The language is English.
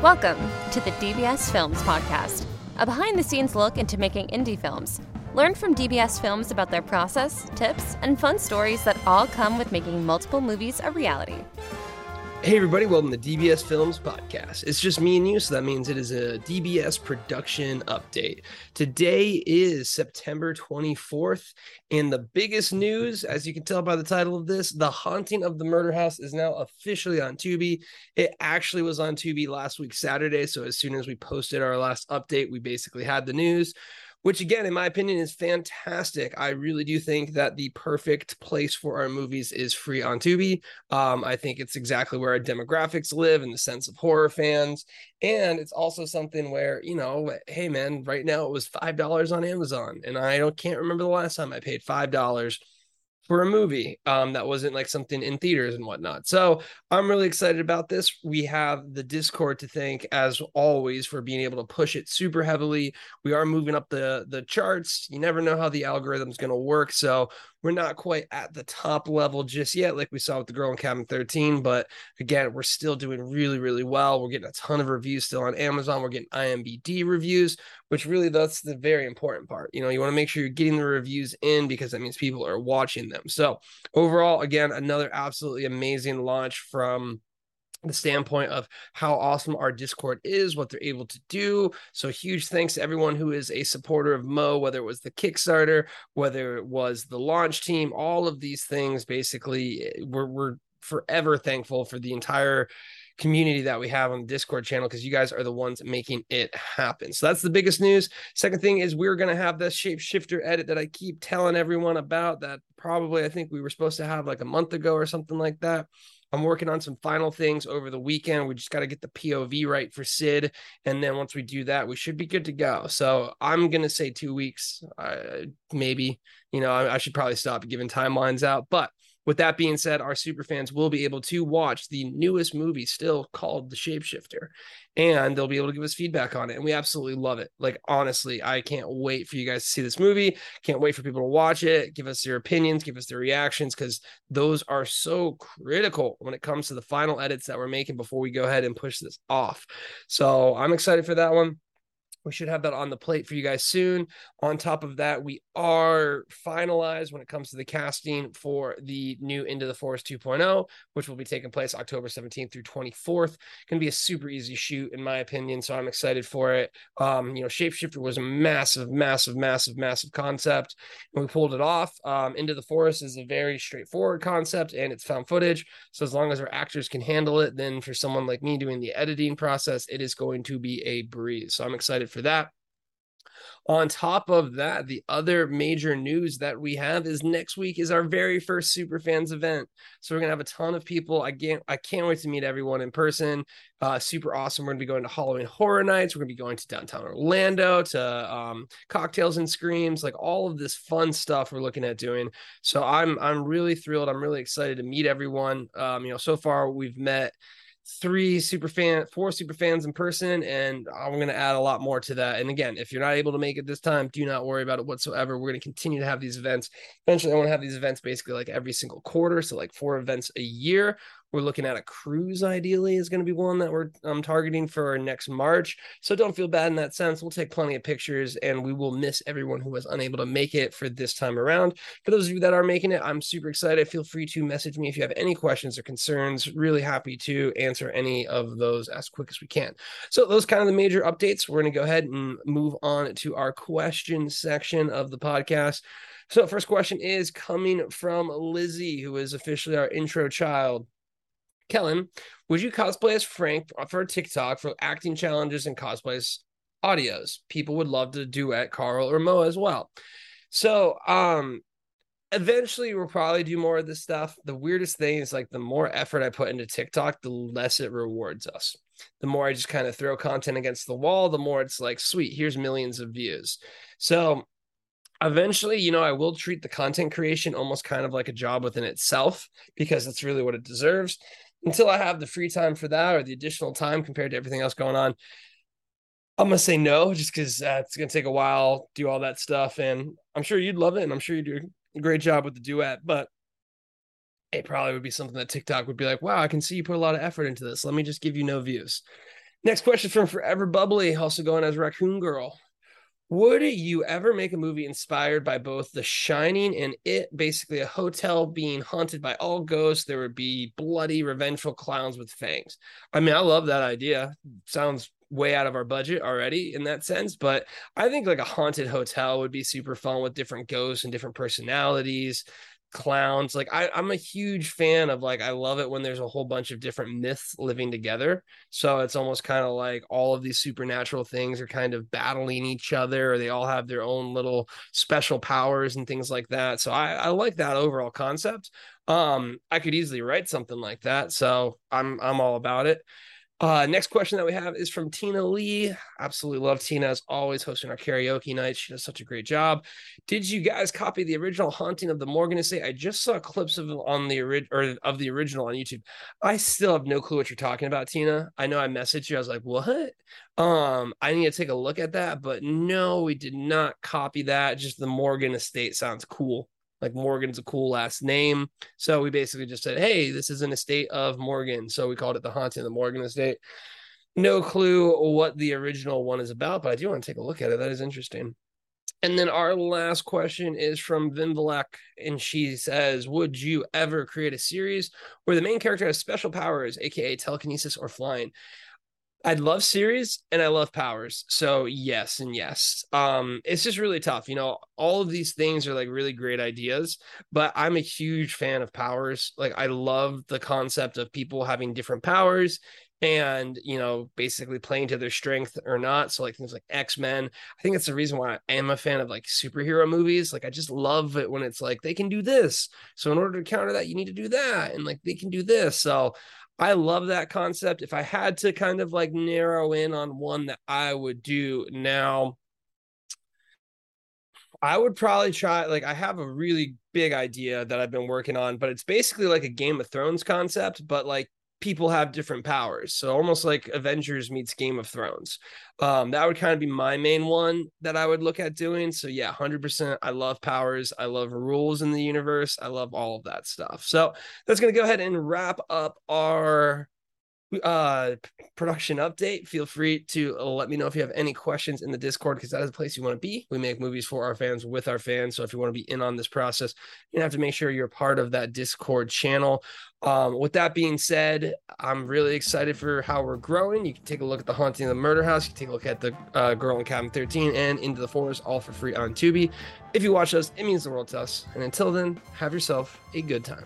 Welcome to the DBS Films Podcast, a behind the scenes look into making indie films. Learn from DBS Films about their process, tips, and fun stories that all come with making multiple movies a reality. Hey, everybody, welcome to DBS Films Podcast. It's just me and you, so that means it is a DBS production update. Today is September 24th, and the biggest news, as you can tell by the title of this, The Haunting of the Murder House is now officially on Tubi. It actually was on Tubi last week, Saturday, so as soon as we posted our last update, we basically had the news which again, in my opinion, is fantastic. I really do think that the perfect place for our movies is free on Tubi. Um, I think it's exactly where our demographics live in the sense of horror fans. And it's also something where, you know, hey man, right now it was $5 on Amazon. And I don't can't remember the last time I paid $5 for a movie um, that wasn't like something in theaters and whatnot. So I'm really excited about this. We have the Discord to thank, as always, for being able to push it super heavily. We are moving up the the charts. You never know how the algorithm's going to work, so we're not quite at the top level just yet, like we saw with the girl in cabin 13. But again, we're still doing really, really well. We're getting a ton of reviews still on Amazon. We're getting IMBD reviews, which really that's the very important part. You know, you want to make sure you're getting the reviews in because that means people are watching them. So overall, again, another absolutely amazing launch from the standpoint of how awesome our Discord is, what they're able to do. So, huge thanks to everyone who is a supporter of Mo, whether it was the Kickstarter, whether it was the launch team, all of these things. Basically, eh, we're, we're forever thankful for the entire community that we have on the Discord channel because you guys are the ones making it happen. So that's the biggest news. Second thing is we're going to have this shapeshifter edit that I keep telling everyone about that probably I think we were supposed to have like a month ago or something like that. I'm working on some final things over the weekend. We just got to get the POV right for Sid. And then once we do that, we should be good to go. So I'm going to say two weeks, uh, maybe. You know, I, I should probably stop giving timelines out. But with that being said, our super fans will be able to watch the newest movie still called The Shapeshifter, and they'll be able to give us feedback on it. And we absolutely love it. Like, honestly, I can't wait for you guys to see this movie. Can't wait for people to watch it, give us their opinions, give us their reactions, because those are so critical when it comes to the final edits that we're making before we go ahead and push this off. So I'm excited for that one. We should have that on the plate for you guys soon. On top of that, we are finalized when it comes to the casting for the new Into the Forest 2.0, which will be taking place October 17th through 24th. Going to be a super easy shoot, in my opinion. So I'm excited for it. Um, you know, Shapeshifter was a massive, massive, massive, massive concept, and we pulled it off. Um, Into the Forest is a very straightforward concept, and it's found footage. So as long as our actors can handle it, then for someone like me doing the editing process, it is going to be a breeze. So I'm excited for that. On top of that, the other major news that we have is next week is our very first Superfans event. So we're gonna have a ton of people. I can't I can't wait to meet everyone in person. Uh, super awesome. We're gonna be going to Halloween Horror Nights. We're gonna be going to downtown Orlando to um, cocktails and screams, like all of this fun stuff we're looking at doing. So I'm I'm really thrilled. I'm really excited to meet everyone. Um, you know, so far we've met three super fan, four super fans in person, and I'm going to add a lot more to that. And again, if you're not able to make it this time, do not worry about it whatsoever. We're going to continue to have these events. Eventually, I want to have these events basically like every single quarter, so like four events a year. We're looking at a cruise, ideally, is going to be one that we're um, targeting for next March. So don't feel bad in that sense. We'll take plenty of pictures and we will miss everyone who was unable to make it for this time around. For those of you that are making it, I'm super excited. Feel free to message me if you have any questions or concerns. Really happy to answer any of those as quick as we can. So, those kind of the major updates. We're going to go ahead and move on to our question section of the podcast. So, first question is coming from Lizzie, who is officially our intro child. Kellen, would you cosplay as Frank for TikTok for acting challenges and cosplays audios? People would love to duet Carl or Mo as well. So, um, eventually we'll probably do more of this stuff. The weirdest thing is like the more effort I put into TikTok, the less it rewards us. The more I just kind of throw content against the wall, the more it's like, sweet, here's millions of views. So eventually, you know, I will treat the content creation almost kind of like a job within itself because that's really what it deserves until I have the free time for that or the additional time compared to everything else going on, I'm gonna say no, just because uh, it's gonna take a while, do all that stuff, and I'm sure you'd love it, and I'm sure you do a great job with the duet, but it probably would be something that TikTok would be like, "Wow, I can see you put a lot of effort into this. Let me just give you no views." Next question from Forever Bubbly, also going as Raccoon Girl. Would you ever make a movie inspired by both The Shining and It? Basically, a hotel being haunted by all ghosts. There would be bloody, revengeful clowns with fangs. I mean, I love that idea. Sounds way out of our budget already in that sense, but I think like a haunted hotel would be super fun with different ghosts and different personalities clowns like I, i'm a huge fan of like i love it when there's a whole bunch of different myths living together. So it's almost kind of like all of these supernatural things are kind of battling each other or they all have their own little special powers and things like that. So i, I like that overall concept. Um i could easily write something like that so i'm i'm all about it uh, next question that we have is from Tina Lee. Absolutely love Tina as always hosting our karaoke nights. She does such a great job. Did you guys copy the original Haunting of the Morgan Estate? I just saw clips of on the ori- or of the original on YouTube. I still have no clue what you're talking about, Tina. I know I messaged you. I was like, "What?" Um, I need to take a look at that, but no, we did not copy that. Just the Morgan Estate sounds cool. Like Morgan's a cool last name. So we basically just said, hey, this is an estate of Morgan. So we called it the Haunting of the Morgan Estate. No clue what the original one is about, but I do want to take a look at it. That is interesting. And then our last question is from Vimvalak, and she says, Would you ever create a series where the main character has special powers, aka telekinesis or flying? I love series and I love powers. So yes and yes. Um, it's just really tough. You know, all of these things are like really great ideas, but I'm a huge fan of powers. Like I love the concept of people having different powers and you know basically playing to their strength or not. So like things like x-men i think that's the reason why i am a fan of like superhero movies. Like i just love it when it's like they can do this. So in order to counter that you need to do that and like they can do this. So I love that concept. If I had to kind of like narrow in on one that I would do now, I would probably try like I have a really big idea that I've been working on, but it's basically like a Game of Thrones concept, but like people have different powers. So almost like Avengers meets Game of Thrones. Um, that would kind of be my main one that I would look at doing. So yeah, 100%. I love powers. I love rules in the universe. I love all of that stuff. So that's going to go ahead and wrap up our uh production update feel free to let me know if you have any questions in the discord because that is the place you want to be. We make movies for our fans with our fans so if you want to be in on this process you have to make sure you're part of that discord channel. Um with that being said i'm really excited for how we're growing. You can take a look at the haunting of the murder house you can take a look at the uh, girl in cabin 13 and into the forest all for free on tubi. If you watch us it means the world to us. And until then have yourself a good time